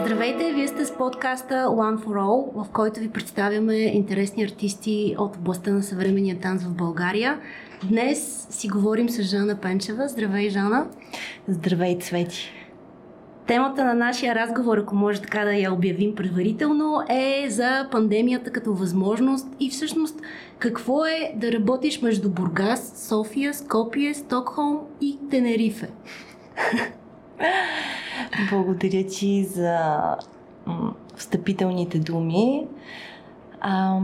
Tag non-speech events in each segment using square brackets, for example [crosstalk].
Здравейте, вие сте с подкаста One for All, в който ви представяме интересни артисти от областта на съвременния танц в България. Днес си говорим с Жана Пенчева. Здравей, Жана! Здравей, Цвети! Темата на нашия разговор, ако може така да я обявим предварително, е за пандемията като възможност и всъщност какво е да работиш между Бургас, София, Скопие, Стокхолм и Тенерифе. Благодаря ти за встъпителните думи. А,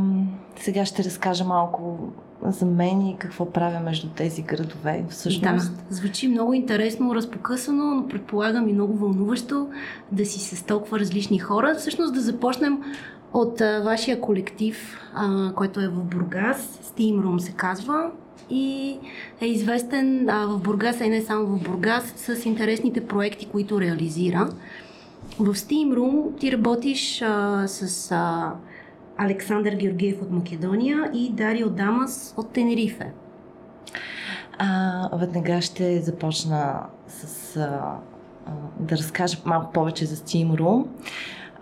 сега ще разкажа малко за мен и какво правя между тези градове. Всъщност. Да, звучи много интересно, разпокъсано, но предполагам и много вълнуващо да си с толкова различни хора. Всъщност да започнем от а, вашия колектив, а, който е в Бургас, Steam Room се казва и е известен а, в Бургас, а и не само в Бургас, с интересните проекти, които реализира. В Steam Room ти работиш а, с а, Александър Георгиев от Македония и Дарио Дамас от Тенерифе. А, веднага ще започна с а, да разкажа малко повече за Steam Room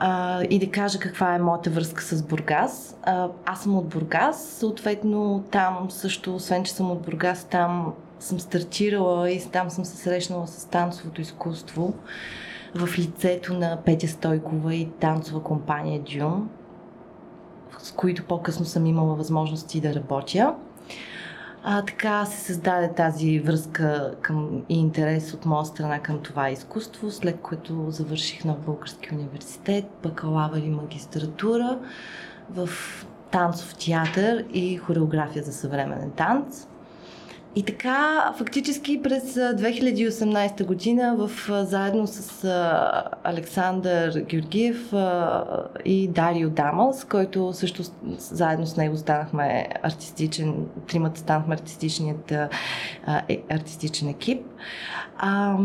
а, и да кажа каква е моята връзка с Бургас. А, аз съм от Бургас, съответно там също, освен че съм от Бургас, там съм стартирала и там съм се срещнала с танцовото изкуство в лицето на Петя Стойкова и танцова компания Дюн, с които по-късно съм имала възможности да работя. А, така се създаде тази връзка към, и интерес от моя страна към това изкуство, след което завърших на Български университет, бакалавър и магистратура в танцов театър и хореография за съвременен танц. И така, фактически през 2018 година, в, заедно с Александър Георгиев и Дарио Дамълс, който също заедно с него станахме артистичен, тримата станахме артистичният е, артистичен екип. А,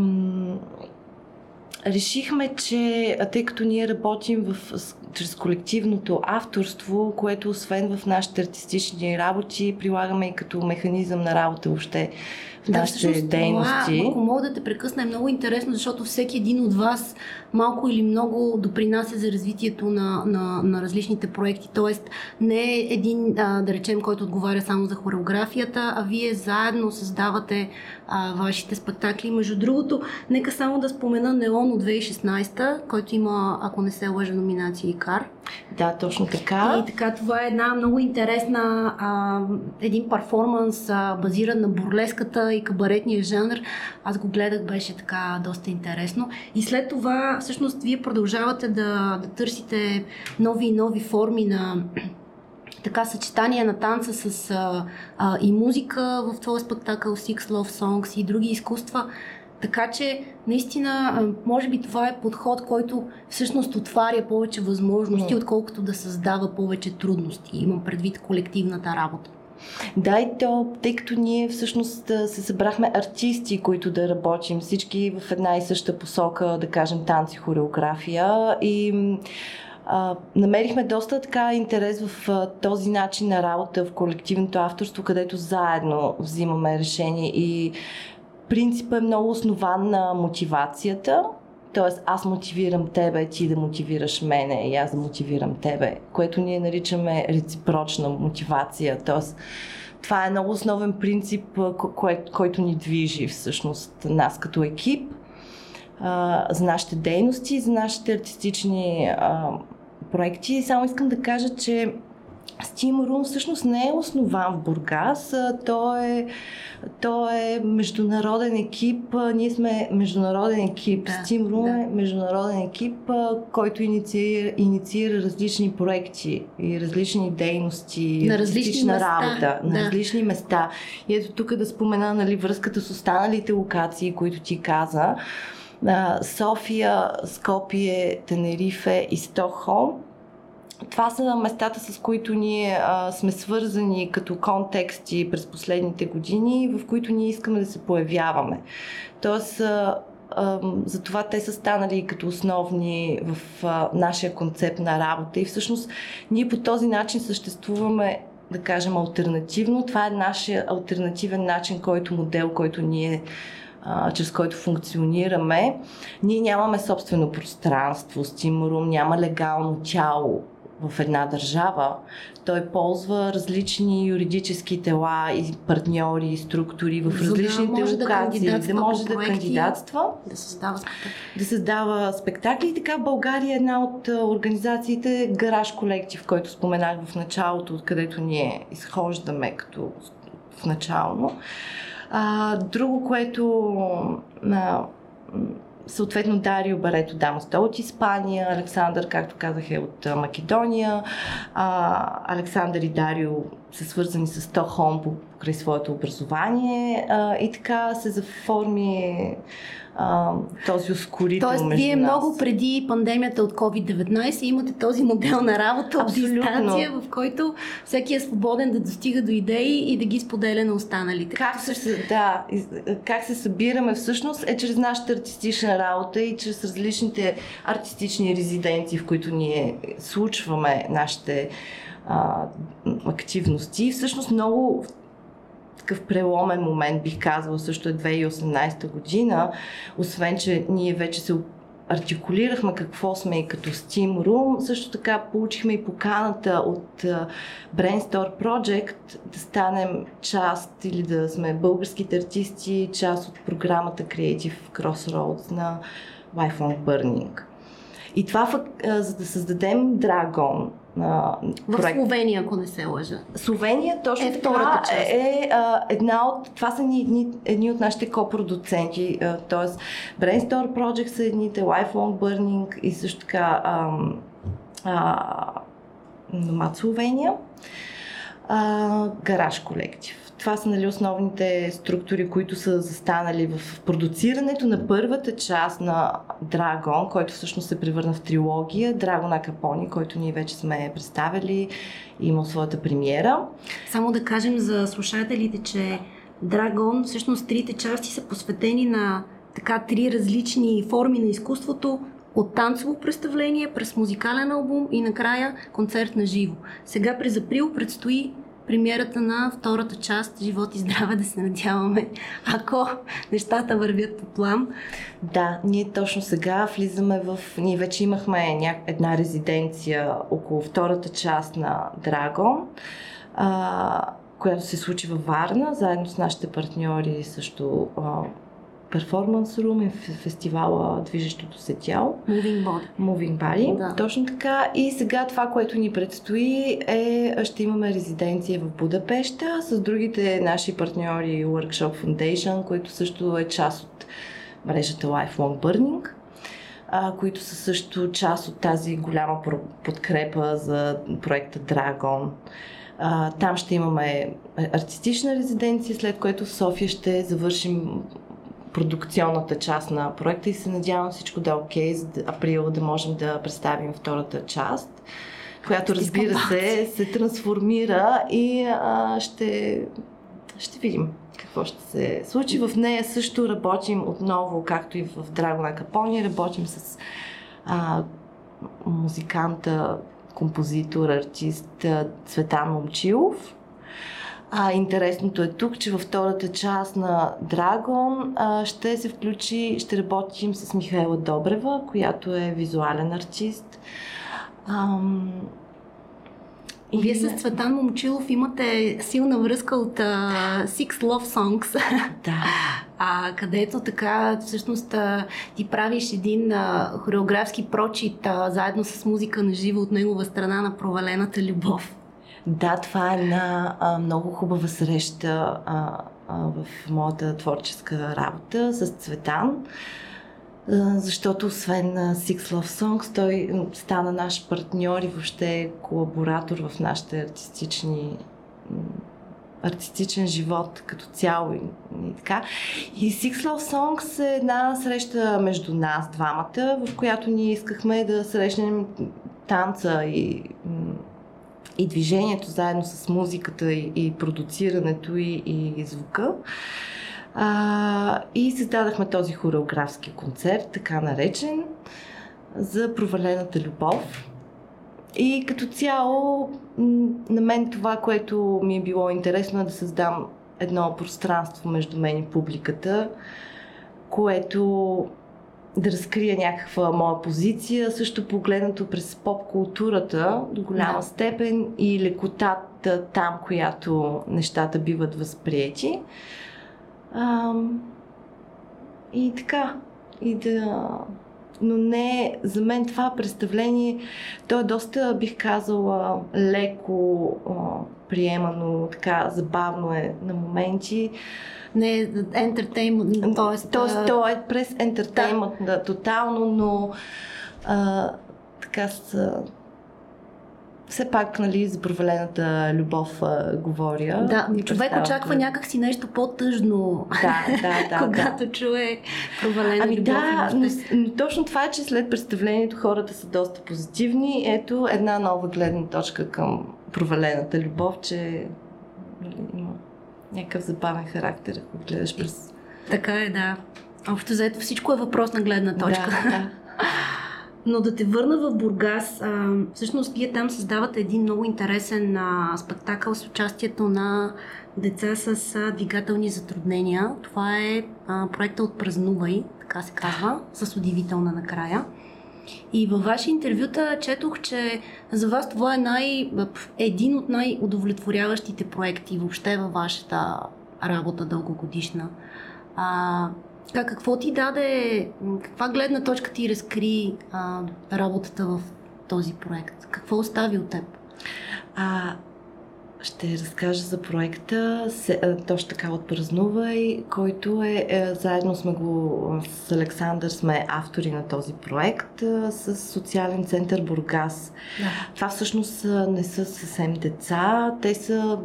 решихме, че тъй като ние работим в, чрез колективното авторство, което освен в нашите артистични работи, прилагаме и като механизъм на работа въобще в да, нашите дейности. Това, ако мога да те прекъсна, е много интересно, защото всеки един от вас малко или много допринася за развитието на, на, на различните проекти. Тоест, не е един, а, да речем, който отговаря само за хореографията, а вие заедно създавате а, вашите спектакли. Между другото, нека само да спомена Неон от 2016, който има, ако не се лъжа, номинация и кар. Да, точно така. И така, това е една много интересна, а, един перформанс, а, базиран на бурлеската и кабаретния жанр. Аз го гледах, беше така доста интересно. И след това, всъщност, вие продължавате да, да търсите нови и нови форми на [clears throat] така съчетание на танца с а, а, и музика в този спектакъл Six Love Songs и други изкуства. Така че, наистина, може би това е подход, който всъщност отваря повече възможности, Но. отколкото да създава повече трудности. Имам предвид колективната работа. Да, и то, тъй като ние всъщност се събрахме артисти, които да работим всички в една и съща посока, да кажем танци, хореография и а, намерихме доста така интерес в а, този начин на работа в колективното авторство, където заедно взимаме решение и принципът е много основан на мотивацията. Тоест, аз мотивирам тебе, ти да мотивираш мене и аз да мотивирам тебе, което ние наричаме реципрочна мотивация. Тоест, това е много основен принцип, кой, който ни движи всъщност нас като екип а, за нашите дейности, за нашите артистични а, проекти. Само искам да кажа, че Steam Room всъщност не е основан в Бургас, то е, то е международен екип. Ние сме международен екип. Да, Steam Room да. е международен екип, който инициира, инициира различни проекти и различни дейности, на различни места. работа, да. на различни места. И ето тук да спомена нали, връзката с останалите локации, които ти каза. София, Скопие, Тенерифе и Стокхолм това са местата, с които ние а, сме свързани като контексти през последните години, в които ние искаме да се появяваме. Тоест, а, а, затова те са станали като основни в а, нашия концепт на работа и всъщност ние по този начин съществуваме да кажем, альтернативно. Това е нашия альтернативен начин, който модел, който ние чрез който функционираме, ние нямаме собствено пространство, стимурум, няма легално тяло в една държава. Той ползва различни юридически тела и партньори и структури в да различните да локации, кандидатства да може да кандидатства Да създава да създава спектакли. И така България е една от организациите Гараж колектив, който споменах в началото, откъдето ние изхождаме като в начално. А, друго, което а, съответно Дарио Барето Дамаста от Испания, Александър, както казах, е от Македония. А, Александър и Дарио са свързани с Стокхолм по- покрай своето образование а, и така се заформи а, този ускорител Тоест, между вие нас. много преди пандемията от COVID-19 имате този модел на работа от дистанция, в който всеки е свободен да достига до идеи и да ги споделя на останалите. Как се, да, как се събираме всъщност е чрез нашата артистична работа и чрез различните артистични резиденции, в които ние случваме нашите а, активности. Всъщност много такъв преломен момент, бих казала, също е 2018 година, освен, че ние вече се артикулирахме какво сме и като Steam Room, също така получихме и поканата от Brainstorm Project да станем част или да сме българските артисти, част от програмата Creative Crossroads на Lifelong Burning. И това, за да създадем Dragon, а, В Словения, ако не се лъжа. Словения точно Е втората част. е а, една от... Това са ни, едни, едни от нашите копродуценти, т.е. Brainstorm Project са едните, Lifelong Burning и също така а, Nomad Словения, а, Гараж колектив. Това са нали, основните структури, които са застанали в продуцирането на първата част на Драгон, който всъщност се превърна в трилогия. Драгона Капони, който ние вече сме представили и имал своята премиера. Само да кажем за слушателите, че Драгон, всъщност трите части са посветени на така три различни форми на изкуството, от танцово представление, през музикален албум и накрая концерт на живо. Сега през април предстои премиерата на втората част Живот и здраве, да се надяваме, ако нещата вървят по план. Да, ние точно сега влизаме в... Ние вече имахме ня... една резиденция около втората част на Драгон, която се случи във Варна, заедно с нашите партньори също а, Performance Room и ф- фестивала Движещото се тяло. Moving Body. Moving Body, Да. точно така. И сега това, което ни предстои е, ще имаме резиденция в Будапеща с другите наши партньори Workshop Foundation, които също е част от мрежата Lifelong Burning а, които са също част от тази голяма подкрепа за проекта Dragon. А, там ще имаме артистична резиденция, след което в София ще завършим продукционната част на проекта и се надявам всичко да е окей, за април да можем да представим втората част, която разбира се се трансформира и а, ще, ще видим какво ще се случи. В нея също работим отново, както и в Драгона Капони, работим с а, музиканта, композитор, артист Цветан Момчилов. А, интересното е тук, че във втората част на Драгон а, ще се включи, ще работим с Михаела Добрева, която е визуален артист. Ам, И вие с Цветан Момчилов имате силна връзка от uh, Six Love Songs, Да. [laughs] а, където така всъщност ти правиш един а, хореографски прочит а, заедно с музика на живо от негова страна на провалената любов. Да, това е една а, много хубава среща а, а, в моята творческа работа с Цветан, а, защото освен Six Love Songs, той стана наш партньор и въобще колаборатор в нашите артистични артистичен живот като цяло и, и така. И Six Love Songs е една среща между нас двамата, в която ние искахме да срещнем танца и м, и движението заедно с музиката и, и продуцирането и, и звука. А, и създадахме този хореографски концерт, така наречен, за провалената любов. И като цяло, на мен това, което ми е било интересно е да създам едно пространство между мен и публиката, което да разкрия някаква моя позиция, също погледнато през поп-културата до голяма Да. степен и лекотата там, която нещата биват възприяти. Ам, и така, и да... Но не, за мен това представление, то е доста, бих казала, леко а, приемано, така забавно е на моменти. Не ентертеймент, т.е. Тоест, то е през ентертеймент да. тотално, но а, така с... Все пак, нали, за провалената любов а, говоря. Да, човек очаква това. някакси нещо по-тъжно, Да, да, [laughs] да. когато да. чуе провалена Ами любов. да, но, но точно това е, че след представлението хората са доста позитивни. Ето една нова гледна точка към провалената любов, че нали, някакъв забавен характер, ако гледаш през... Така е, да. Общо заето всичко е въпрос на гледна точка. Да, да. [laughs] Но да те върна в Бургас, а, всъщност вие там създавате един много интересен а, спектакъл с участието на деца с а, двигателни затруднения. Това е а, проекта от Празнувай, така се казва, с удивителна накрая. И във ваши интервюта четох, че за вас това е най, един от най-удовлетворяващите проекти въобще във вашата работа дългогодишна. А, така, какво ти даде, каква гледна точка ти разкри а, работата в този проект? Какво остави от теб? А, ще разкажа за проекта, точно така от Празнувай, който е, е, заедно сме го с Александър, сме автори на този проект с социален център Бургас. Да. Това всъщност не са съвсем деца, те са,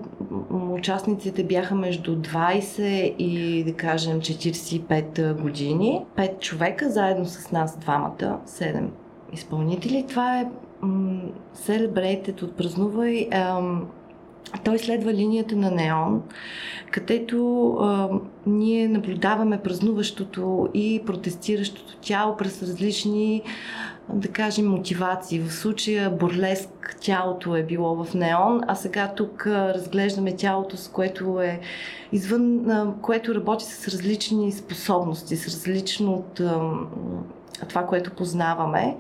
участниците бяха между 20 и да кажем 45 години. Пет човека, заедно с нас двамата, 7 изпълнители. Това е Celebrated от Празнувай. Той следва линията на Неон, където а, ние наблюдаваме празнуващото и протестиращото тяло през различни, да кажем, мотивации. В случая бурлеск тялото е било в Неон, а сега тук а, разглеждаме тялото, с което е извън, а, което работи с различни способности, с различно от а, това, което познаваме.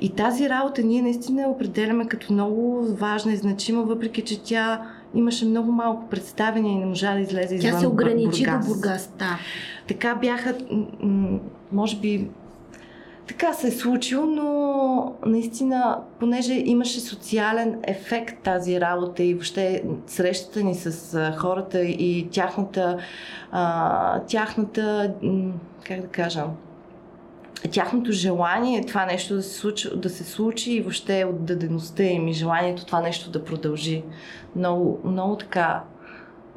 И тази работа ние наистина определяме като много важна и значима, въпреки че тя имаше много малко представения и не можа да излезе извън Тя се ограничи Бургас. до Бургас, да. Така бяха, може би, така се е случило, но наистина, понеже имаше социален ефект тази работа и въобще срещата ни с хората и тяхната, а, тяхната, как да кажа, тяхното желание това нещо да се случи, да се случи и въобще отдадеността им и желанието това нещо да продължи. Много, много така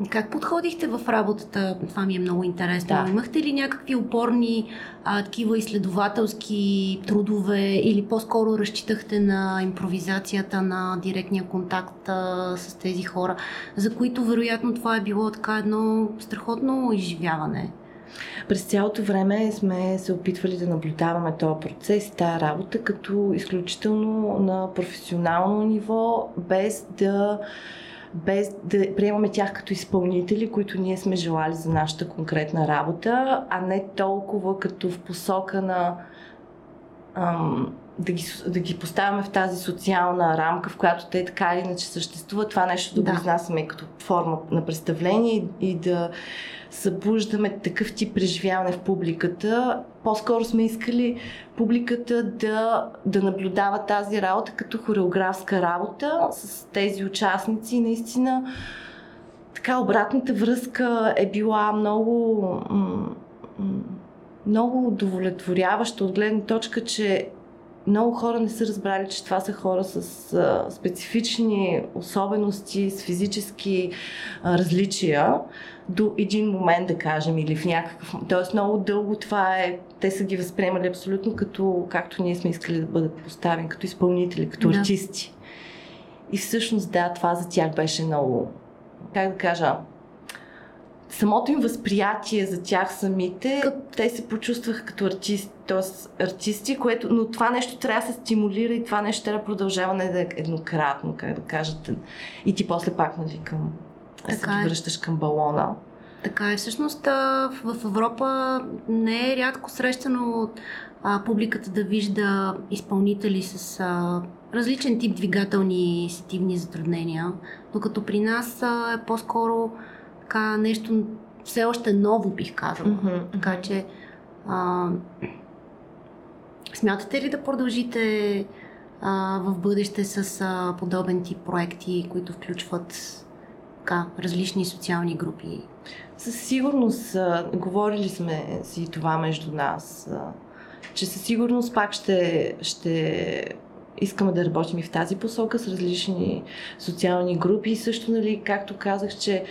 Как подходихте в работата? Това ми е много интересно. Да. Имахте ли някакви опорни а, такива изследователски трудове или по-скоро разчитахте на импровизацията, на директния контакт а, с тези хора, за които вероятно това е било така едно страхотно изживяване? През цялото време сме се опитвали да наблюдаваме този процес и тази работа като изключително на професионално ниво, без да без да приемаме тях като изпълнители, които ние сме желали за нашата конкретна работа, а не толкова като в посока на ам, да, ги, да ги поставяме в тази социална рамка, в която те така или иначе съществуват, това нещо да, Да. го изнасяме като форма на представление и, и да събуждаме такъв тип преживяване в публиката. По-скоро сме искали публиката да, да наблюдава тази работа като хореографска работа с тези участници. Наистина, така обратната връзка е била много, много удовлетворяваща от гледна точка, че много хора не са разбрали, че това са хора с а, специфични особености, с физически а, различия до един момент, да кажем, или в някакъв... Тоест много дълго това е... Те са ги възприемали абсолютно като, както ние сме искали да бъдат поставени, като изпълнители, като Да. артисти. И всъщност, да, това за тях беше много... Как да кажа? Самото им възприятие за тях самите, те се почувстваха като артисти, т.е. артисти, което, но това нещо трябва да се стимулира и това нещо трябва да продължава не да е еднократно, как да кажете. И ти после пак, нали, към... Така се връщаш към балона. Така е. Всъщност в Европа не е рядко срещано а, публиката да вижда изпълнители с а, различен тип двигателни сетивни затруднения, докато при нас а, е по-скоро така нещо все още ново, бих казала. Mm-hmm. Така че а, смятате ли да продължите а, в бъдеще с а, подобен тип проекти, които включват така, различни социални групи? Със сигурност, а, говорили сме си това между нас, а, че със сигурност пак ще, ще искаме да работим и в тази посока с различни социални групи. И също, нали, както казах, че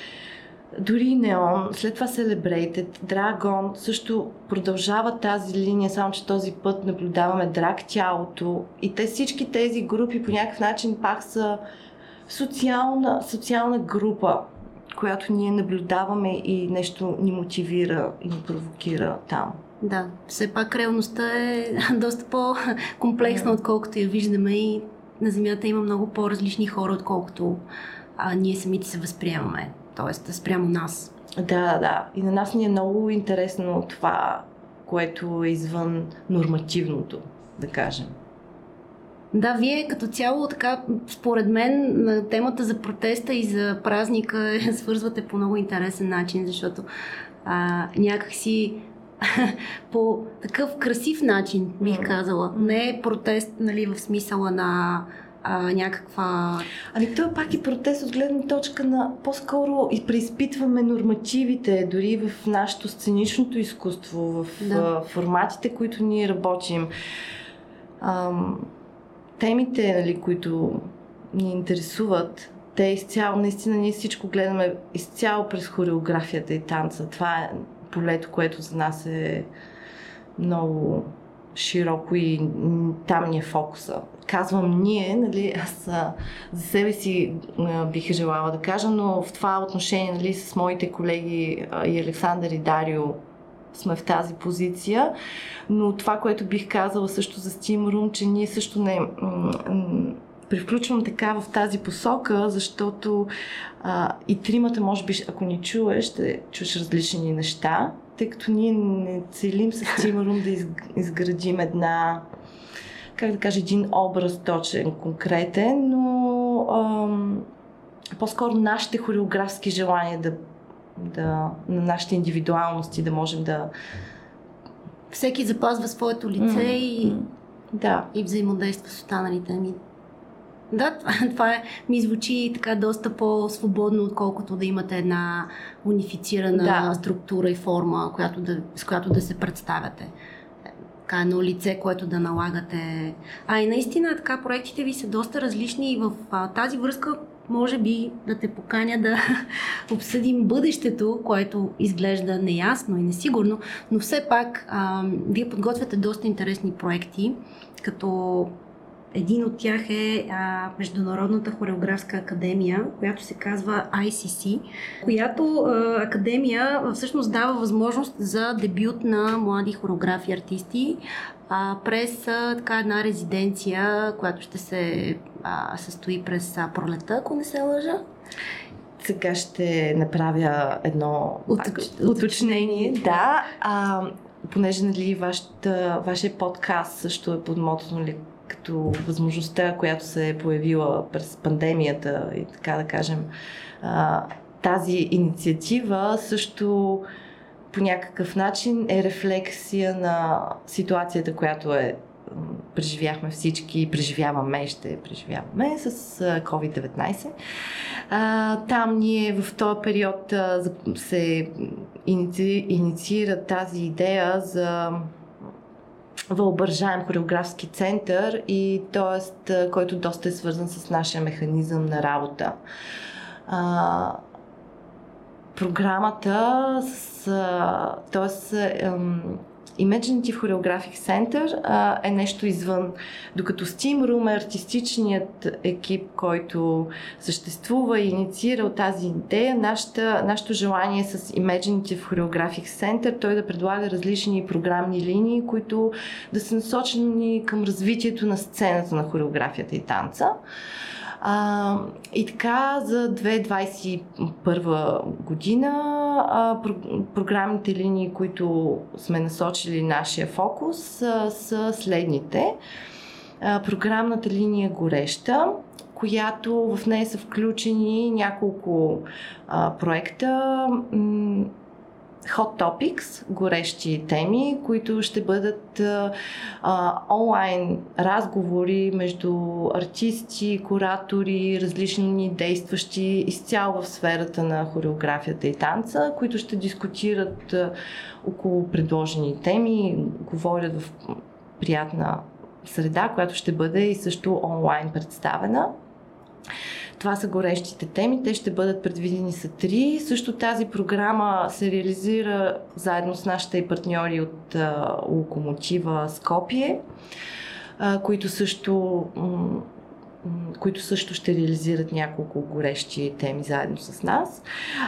дори Неон, след това Celebrated, Dragon също продължава тази линия, само че този път наблюдаваме драг тялото. И те всички тези групи по някакъв начин пак са социална, социална група, която ние наблюдаваме и нещо ни мотивира и ни провокира там. Да, все пак реалността е [laughs] доста по-комплексна, отколкото я виждаме и на Земята има много по-различни хора, отколкото а, ние самите се възприемаме т.е. спрямо нас. Да, да. И на нас ни е много интересно това, което е извън нормативното, да кажем. Да, вие като цяло, така, според мен, темата за протеста и за празника [laughs] свързвате по много интересен начин, защото а, някакси [laughs] по такъв красив начин, бих казала. Не е протест, нали, в смисъла на а, някаква... Ами това пак и протест от гледна точка на по-скоро и преизпитваме нормативите, дори в нашето сценичното изкуство, в да. форматите, които ние работим. Ам, темите, нали, които ни интересуват, те изцяло, наистина ние всичко гледаме изцяло през хореографията и танца. Това е полето, което за нас е много широко и там ни е фокуса. Казвам ние, нали, аз за себе си бих желала да кажа, но в това отношение нали, с моите колеги и Александър и Дарио сме в тази позиция, но това, което бих казала също за Steam Room, че ние също не привключвам така в тази посока, защото а, и тримата, може би, ако ни чуеш, ще чуеш различни неща, тъй като ние не целим с Тимарум да изградим една, как да кажа, един образ точен, конкретен, но ам, по-скоро нашите хореографски желания да, да, на нашите индивидуалности да можем да всеки запазва своето лице mm. и, да. и взаимодейства с останалите. Ми, да, [laughs] това, това е, ми звучи така доста по-свободно, отколкото да имате една унифицирана да. структура и форма, която да, с която да се представяте. Така едно лице, което да налагате. А и наистина така проектите ви са доста различни и в а, тази връзка може би да те поканя да [laughs] обсъдим бъдещето, което изглежда неясно и несигурно, но все пак а, вие подготвяте доста интересни проекти, като един от тях е а, Международната хореографска академия, която се казва ICC, която а, академия всъщност дава възможност за дебют на млади хореографи артисти а, през а, така една резиденция, която ще се а, състои през а, пролета, ако не се лъжа. Сега ще направя едно Уточ... уточнение. Да, а, понеже нали, вашата, вашия подкаст също е под мотото нали, като възможността, която се е появила през пандемията и така да кажем, тази инициатива също по някакъв начин е рефлексия на ситуацията, която е преживяхме всички, преживяваме, ще преживяваме с COVID-19. там ние в този период се инициира тази идея за въобържаем хореографски център и т.е. който доста е свързан с нашия механизъм на работа. А, програмата с, т.е. Imaginative Choreographic Center а, е нещо извън, докато Steam Room е артистичният екип, който съществува и инициира от тази идея. Нашата, нашето желание с Imaginative Choreographic Center той да предлага различни програмни линии, които да са насочени към развитието на сцената на хореографията и танца. А, и така за 2021 година а, про- програмните линии, които сме насочили нашия фокус, а, са следните. А, програмната линия Гореща, която в нея са включени няколко а, проекта. М- Hot Topics, горещи теми, които ще бъдат а, онлайн разговори между артисти, куратори, различни действащи изцяло в сферата на хореографията и танца, които ще дискутират а, около предложени теми, говорят в приятна среда, която ще бъде и също онлайн представена. Това са горещите теми. Те ще бъдат предвидени са три. Също тази програма се реализира заедно с нашите партньори от а, Локомотива Скопие, а, които също които също ще реализират няколко горещи теми заедно с нас.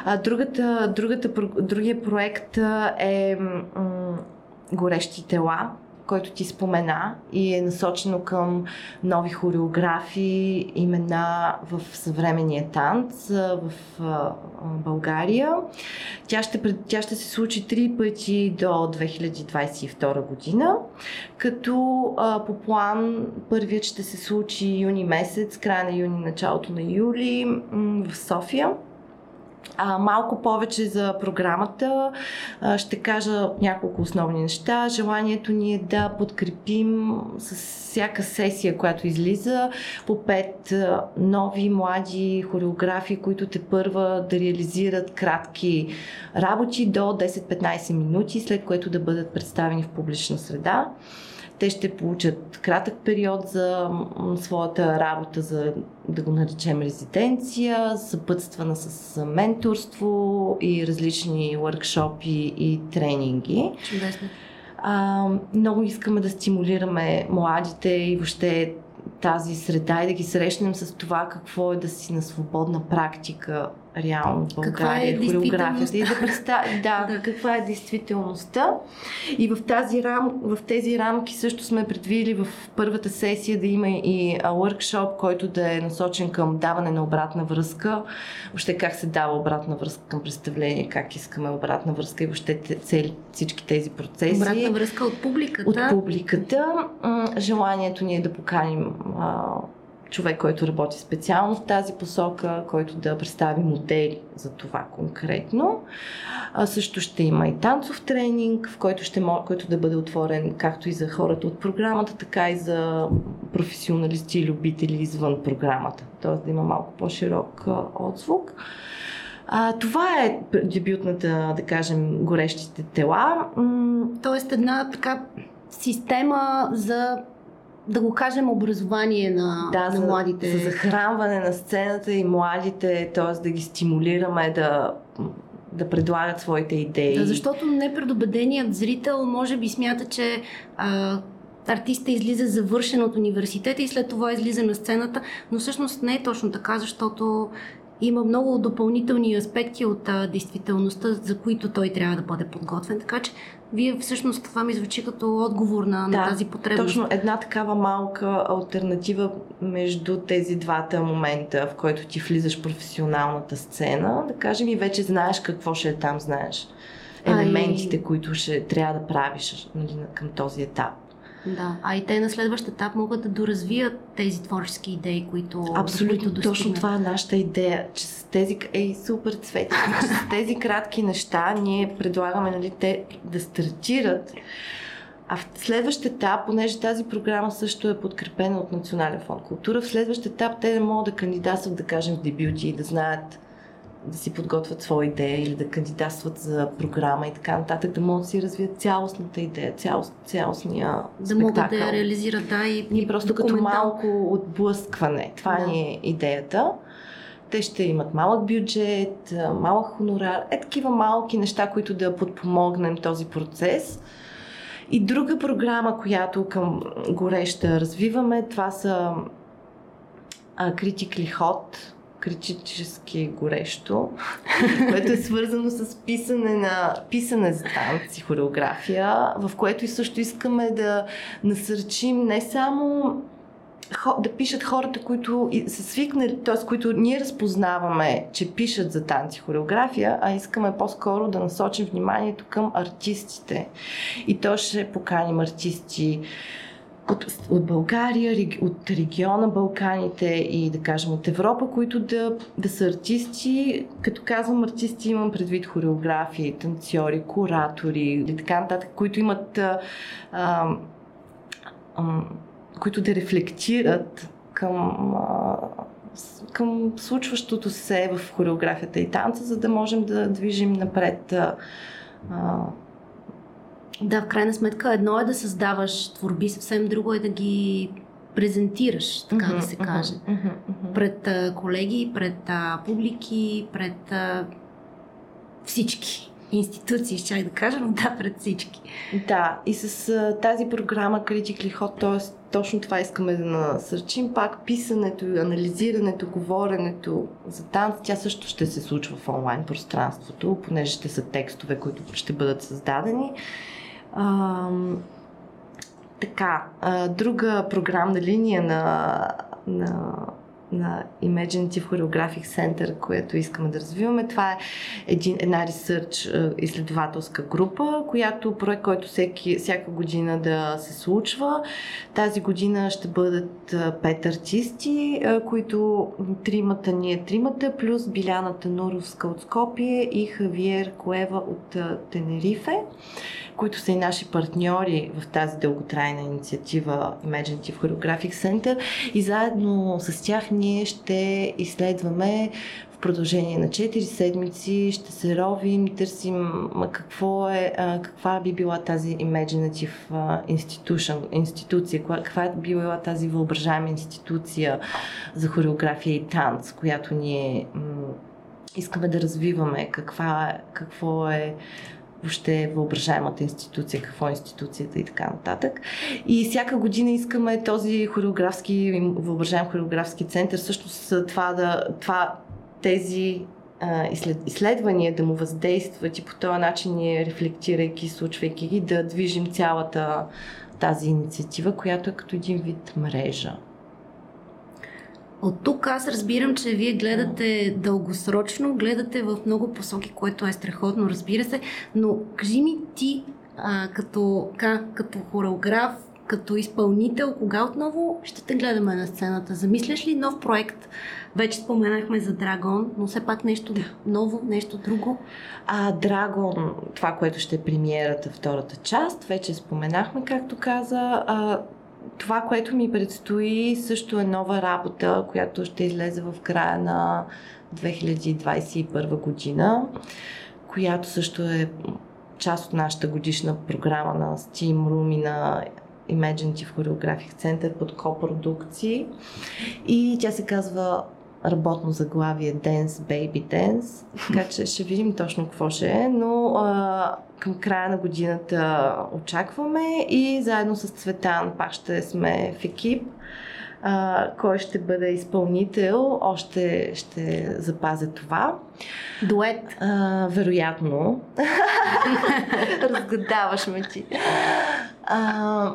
А, другата, другата, другия проект е м- горещи тела, който ти спомена и е насочено към нови хореографии, имена в съвременния танц в България. Тя ще, тя ще се случи три пъти до 2022 година, като по план първият ще се случи юни месец, края на юни, началото на юли в София. А, малко повече за програмата. А, ще кажа няколко основни неща. Желанието ни е да подкрепим с всяка сесия, която излиза, по пет нови млади хореографии, които те първа да реализират кратки работи до 10-15 минути, след което да бъдат представени в публична среда. Те ще получат кратък период за своята работа, за да го наречем резиденция, съпътствана с менторство и различни въркшопи и тренинги. Чудесно. А, много искаме да стимулираме младите и въобще тази среда и да ги срещнем с това какво е да си на свободна практика реално в България, е хореографията и да представи [laughs] да, да, каква е действителността. И в, тази рам, в тези рамки също сме предвидили в първата сесия да има и workshop, който да е насочен към даване на обратна връзка. Въобще как се дава обратна връзка към представление, как искаме обратна връзка и въобще цели, всички тези процеси. Обратна връзка от публиката. От публиката. Желанието ни е да поканим човек, който работи специално в тази посока, който да представи модели за това конкретно. А, също ще има и танцов тренинг, в който, ще, който да бъде отворен както и за хората от програмата, така и за професионалисти и любители извън програмата. Тоест да има малко по-широк а, отзвук. А, това е дебютната, да кажем, горещите тела. Тоест една така система за да го кажем, образование на, да, на за, младите. За захранване на сцената и младите, т.е. да ги стимулираме да, да предлагат своите идеи. Да, защото непредобеденият зрител може би смята, че а, артиста излиза завършен от университета и след това излиза на сцената, но всъщност не е точно така, защото има много допълнителни аспекти от а, действителността, за които той трябва да бъде подготвен. Така че вие всъщност това ми звучи като отговор на, да, на тази потребност. Точно една такава малка альтернатива между тези двата момента, в който ти влизаш в професионалната сцена, да кажем и вече знаеш какво ще е там, знаеш елементите, а и... които ще трябва да правиш нали, към този етап. Да, а и те на следващ етап могат да доразвият тези творчески идеи, които Абсолютно, които точно това е нашата идея, че с тези, ей, супер цвети, [laughs] че с тези кратки неща ние предлагаме нали, те да стартират. А в следващ етап, понеже тази програма също е подкрепена от Национален фонд култура, в следващ етап те не могат да кандидатстват, да кажем, в дебюти и да знаят да си подготвят своя идея или да кандидатстват за програма и така нататък, да могат да си развият цялостната идея, цялост, цялостния да спектакъл. могат да я реализират, да, и, и просто като малко отблъскване. Това да. ни е идеята. Те ще имат малък бюджет, малък хонорар, е такива малки неща, които да подпомогнем този процес. И друга програма, която към гореща развиваме, това са Critically Hot, критически горещо, [laughs] което е свързано с писане на писане за танци, хореография, в което и също искаме да насърчим не само да пишат хората, които са свикнали, т.е. които ние разпознаваме, че пишат за танци хореография, а искаме по-скоро да насочим вниманието към артистите. И то ще поканим артисти от, от България, от региона Балканите и да кажем от Европа, които да, да са артисти. Като казвам артисти, имам предвид хореографии, танцори, куратори и така нататък, които имат а, а, а, които да рефлектират към, а, към случващото се в хореографията и танца, за да можем да движим напред а, да, в крайна сметка едно е да създаваш творби, съвсем друго е да ги презентираш, така mm-hmm, да се каже. Mm-hmm, mm-hmm. Пред а, колеги, пред а, публики, пред а, всички институции, ще да кажа, но да, пред всички. Да, и с а, тази програма Critically Hot, т.е. точно това искаме да насърчим, пак писането, анализирането, говоренето за танц, тя също ще се случва в онлайн пространството, понеже ще са текстове, които ще бъдат създадени. Така, друга програмна линия на, на на Imaginative Choreographic Center, което искаме да развиваме. Това е един, една ресърч изследователска група, която проект, който всеки, всяка година да се случва. Тази година ще бъдат пет артисти, които тримата ние тримата, плюс Биляната Нуровска от Скопие и Хавиер Коева от Тенерифе които са и наши партньори в тази дълготрайна инициатива Imaginative Choreographic Center и заедно с тях ние ще изследваме в продължение на 4 седмици ще се ровим, търсим какво е, каква би била тази imaginative institution, институция, каква би била тази въображаема институция за хореография и танц, която ние искаме да развиваме, каква, какво е въобще въображаемата институция, какво е институцията и така нататък. И всяка година искаме този хореографски, въображаем хореографски център, също с това да, това, тези изследвания да му въздействат и по този начин ние, рефлектирайки, случвайки ги, да движим цялата тази инициатива, която е като един вид мрежа. От тук аз разбирам, че вие гледате дългосрочно, гледате в много посоки, което е страхотно, разбира се, но кажи ми ти, а, като, как, като хореограф, като изпълнител, кога отново ще те гледаме на сцената? Замисляш ли нов проект? Вече споменахме за Драгон, но все пак нещо ново, нещо друго? А, Драгон, това, което ще е премиерата, втората част, вече споменахме, както каза. А, това, което ми предстои, също е нова работа, която ще излезе в края на 2021 година, която също е част от нашата годишна програма на Steam Room и на Imaginative Choreographic Center под копродукции. И тя се казва работно заглавие Dance Baby Dance, така че ще видим точно какво ще е, но а, към края на годината очакваме и заедно с Цветан пак ще сме в екип. А, кой ще бъде изпълнител, още ще запазя това. Дует? А, вероятно. [laughs] Разгадаваш ме ти. А,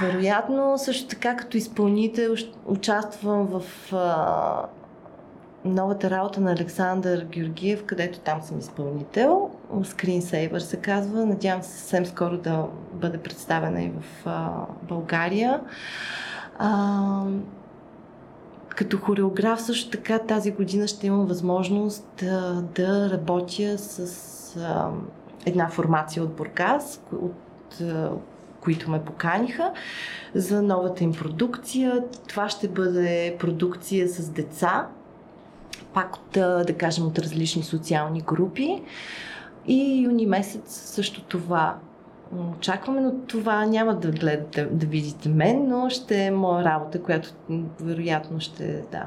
вероятно, също така като изпълнител участвам в а, новата работа на Александър Георгиев, където там съм изпълнител. Screensaver се казва. Надявам се съвсем скоро да бъде представена и в а, България. А, като хореограф също така тази година ще имам възможност да, да работя с а, една формация от Бургас, от а, които ме поканиха за новата им продукция. Това ще бъде продукция с деца, пак от, да кажем, от различни социални групи. И юни месец също това очакваме, но това няма да гледате, да видите мен, но ще е моя работа, която вероятно ще, да,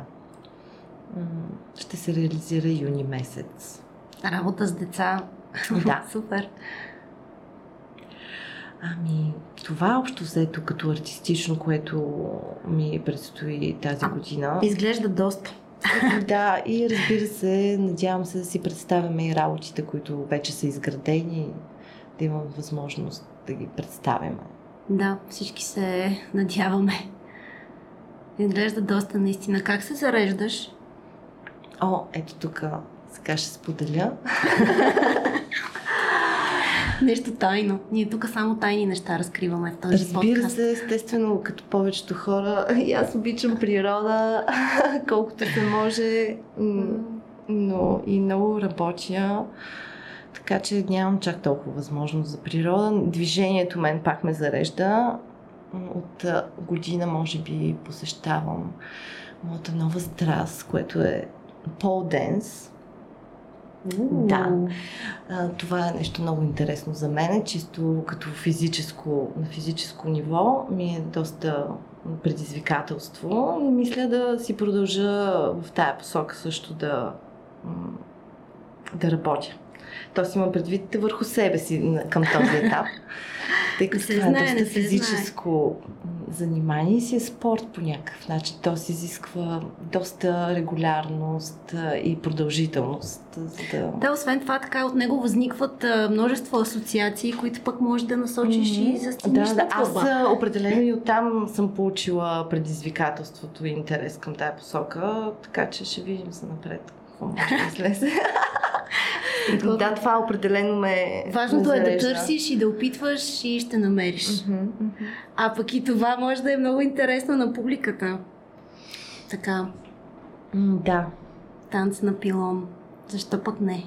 ще се реализира юни месец. Работа с деца. Да. [laughs] Супер. Ами, това общо взето като артистично, което ми предстои тази година. Изглежда доста. Да, и разбира се, надявам се да си представяме и работите, които вече са изградени, да имам възможност да ги представяме. Да, всички се надяваме. Изглежда доста наистина. Как се зареждаш? О, ето тук сега ще споделя. [laughs] Нещо тайно. Ние тук само тайни неща разкриваме в този Разбира подкаст. се, естествено, като повечето хора, [laughs] и аз обичам природа, [laughs] колкото се може, но и много работя. Така че нямам чак толкова възможност за природа. Движението мен пак ме зарежда. От година, може би, посещавам моята нова страст, което е пол денс. Уу. Да. А, това е нещо много интересно за мен, чисто като физическо, на физическо ниво ми е доста предизвикателство и мисля да си продължа в тая посока също да, да работя. Тоест имам предвид върху себе си към този етап. [laughs] Тъй като това знае, е доста физическо м, занимание и си е спорт по някакъв начин. То си изисква доста регулярност и продължителност. За да... Да, освен това, така от него възникват множество асоциации, които пък може да насочиш и за Да, да, аз определено и оттам съм получила предизвикателството и интерес към тая посока, така че ще видим за напред какво може да излезе. [laughs] да, това определено ме Важното ме е да търсиш и да опитваш и ще намериш. А пък и това може да е много интересно на публиката. Така, Да. танц на пилон. Защо пък не?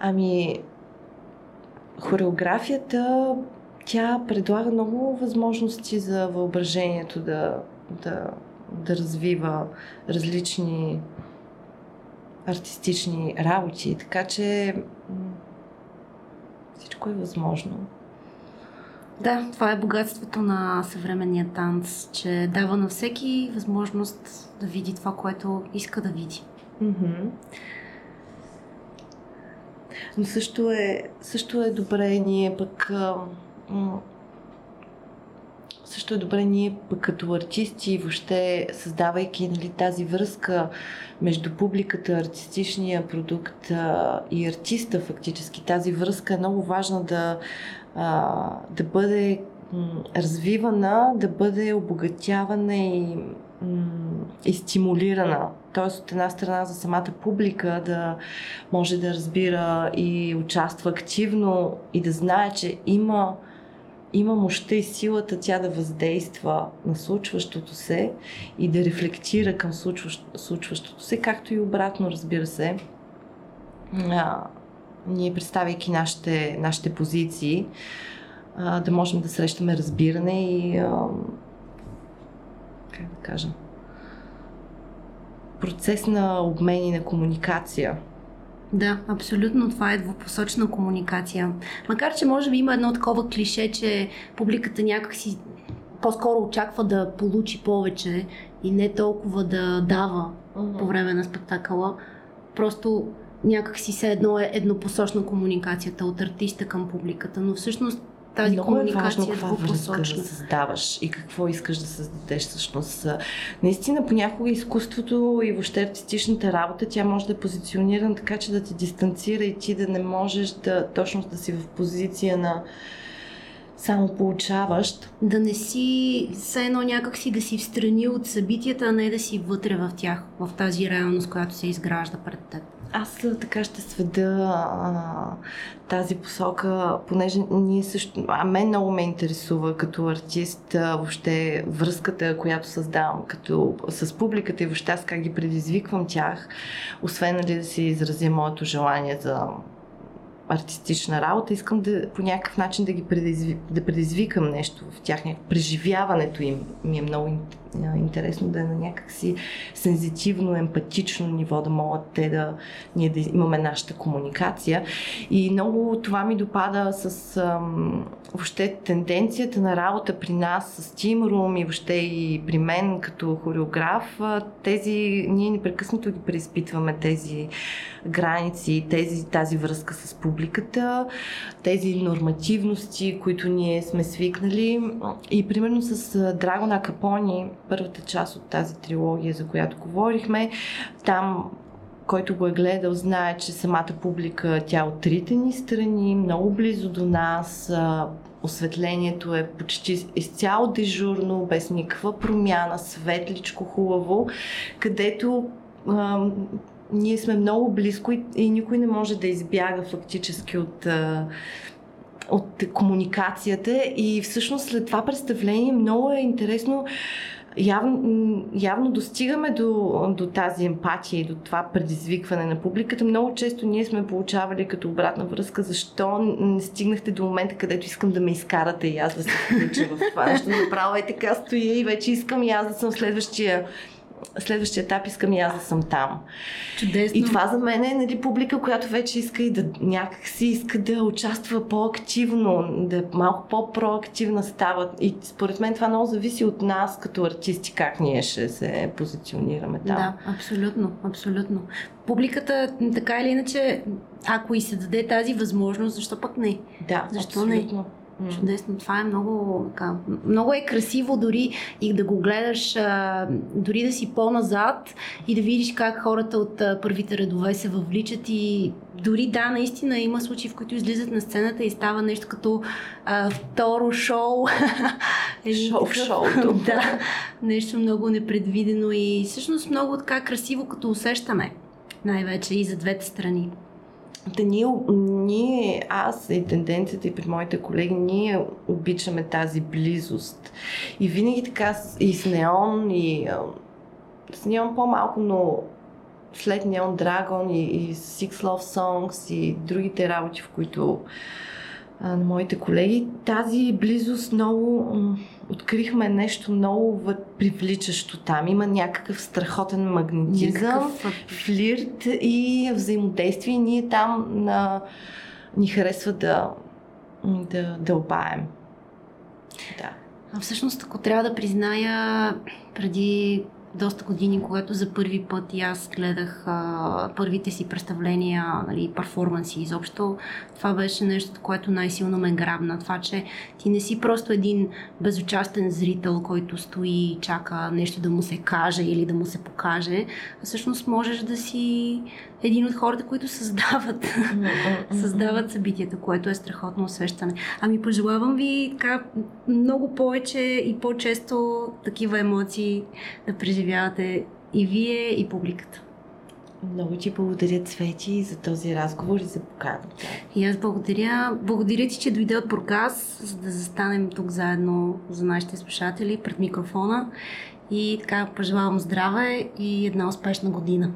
Ами, хореографията, тя предлага много възможности за въображението да, да, да развива различни артистични работи, така че всичко е възможно. Да, това е богатството на съвременния танц, че дава на всеки възможност да види това, което иска да види. Мгм. Но също е, също е добре ние пък също е добре ние като артисти въобще създавайки нали, тази връзка между публиката, артистичния продукт а, и артиста фактически. Тази връзка е много важна да, а, да бъде м, развивана, да бъде обогатявана и, м, и стимулирана. Тоест от една страна за самата публика да може да разбира и участва активно и да знае, че има има мощта и силата тя да въздейства на случващото се и да рефлектира към случващ, случващото се, както и обратно, разбира се. А, ние, представяйки нашите, нашите позиции, а, да можем да срещаме разбиране и а, как да кажа процес на обмен и на комуникация. Да, абсолютно. Това е двупосочна комуникация. Макар, че може би има едно такова клише, че публиката някакси по-скоро очаква да получи повече и не толкова да дава по време на спектакъла. Просто някакси все едно е еднопосочна комуникацията от артиста към публиката, но всъщност тази Много комуникация важно е каква връзка да двупосочна. създаваш и какво искаш да създадеш всъщност. Наистина понякога изкуството и въобще артистичната работа, тя може да е позиционирана така, че да те дистанцира и ти да не можеш да точно да си в позиция на само получаващ. Да не си все едно някакси да си встрани от събитията, а не да си вътре в тях, в тази реалност, която се изгражда пред теб. Аз така ще сведа а, тази посока, понеже ние също, а мен много ме интересува като артист а, въобще връзката, която създавам като, с публиката и въобще аз как ги предизвиквам тях, освен нали, да си изразя моето желание за артистична работа, искам да по някакъв начин да ги предизви, да предизвикам нещо в тях, преживяването им ми е много интересно да е на някакси сензитивно, емпатично ниво, да могат те да, ние да имаме нашата комуникация. И много това ми допада с ам, въобще тенденцията на работа при нас с Team Room и въобще и при мен като хореограф. Тези, ние непрекъснато ги преизпитваме тези граници, тези, тази връзка с публиката, тези нормативности, които ние сме свикнали. И примерно с Драгона Капони, първата част от тази трилогия, за която говорихме, там който го е гледал, знае, че самата публика, тя е от трите ни страни, много близо до нас, осветлението е почти изцяло дежурно, без никаква промяна, светличко, хубаво, където ние сме много близко и, и никой не може да избяга фактически от, от комуникацията и всъщност след това представление много е интересно явно, явно достигаме до, до тази емпатия и до това предизвикване на публиката. Много често ние сме получавали като обратна връзка, защо не стигнахте до момента, където искам да ме изкарате и аз да се включа в това нещо. Направо е така стоя и вече искам и аз да съм следващия следващия етап искам и аз да съм там. Чудесно. И това за мен е нали, публика, която вече иска и да някак си иска да участва по-активно, да малко по-проактивна става. И според мен това много зависи от нас като артисти, как ние ще се позиционираме там. Да, абсолютно, абсолютно. Публиката, така или иначе, ако и се даде тази възможност, защо пък не? Да, защо абсолютно. не? Чудесно. Това е много, така, много е красиво дори и да го гледаш, а, дори да си по-назад и да видиш как хората от а, първите редове се въвличат и дори да, наистина има случаи, в които излизат на сцената и става нещо като а, второ шоу. [laughs] шоу в шоуто. [laughs] да, нещо много непредвидено и всъщност много така красиво като усещаме най-вече и за двете страни. Да, ние, ние, аз и тенденцията и при моите колеги, ние обичаме тази близост. И винаги така и с Неон, и с Неон по-малко, но след Неон Драгон и, и Six Love Songs и другите работи, в които а, на моите колеги, тази близост много открихме нещо много привличащо там. Има някакъв страхотен магнетизъм, някакъв... флирт и взаимодействие. Ние там а, ни харесва да, да дълбаем. Да. А всъщност, ако трябва да призная, преди доста години, когато за първи път и аз гледах а, първите си представления, нали, перформанси изобщо, това беше нещо, което най-силно ме грабна. Това, че ти не си просто един безучастен зрител, който стои и чака нещо да му се каже или да му се покаже, а всъщност можеш да си един от хората, които създават, създават събитията, което е страхотно усещане. Ами пожелавам ви така много повече и по-често такива емоции да преживявате и вие, и публиката. Много ти благодаря, Цвети, за този разговор и за поканата. И аз благодаря. Благодаря ти, че дойде от Бургас, за да застанем тук заедно за нашите слушатели пред микрофона. И така пожелавам здраве и една успешна година.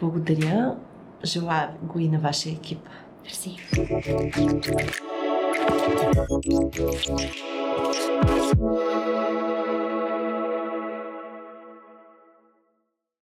Благодаря. Желая го и на вашия екип. Мерси. Thank you.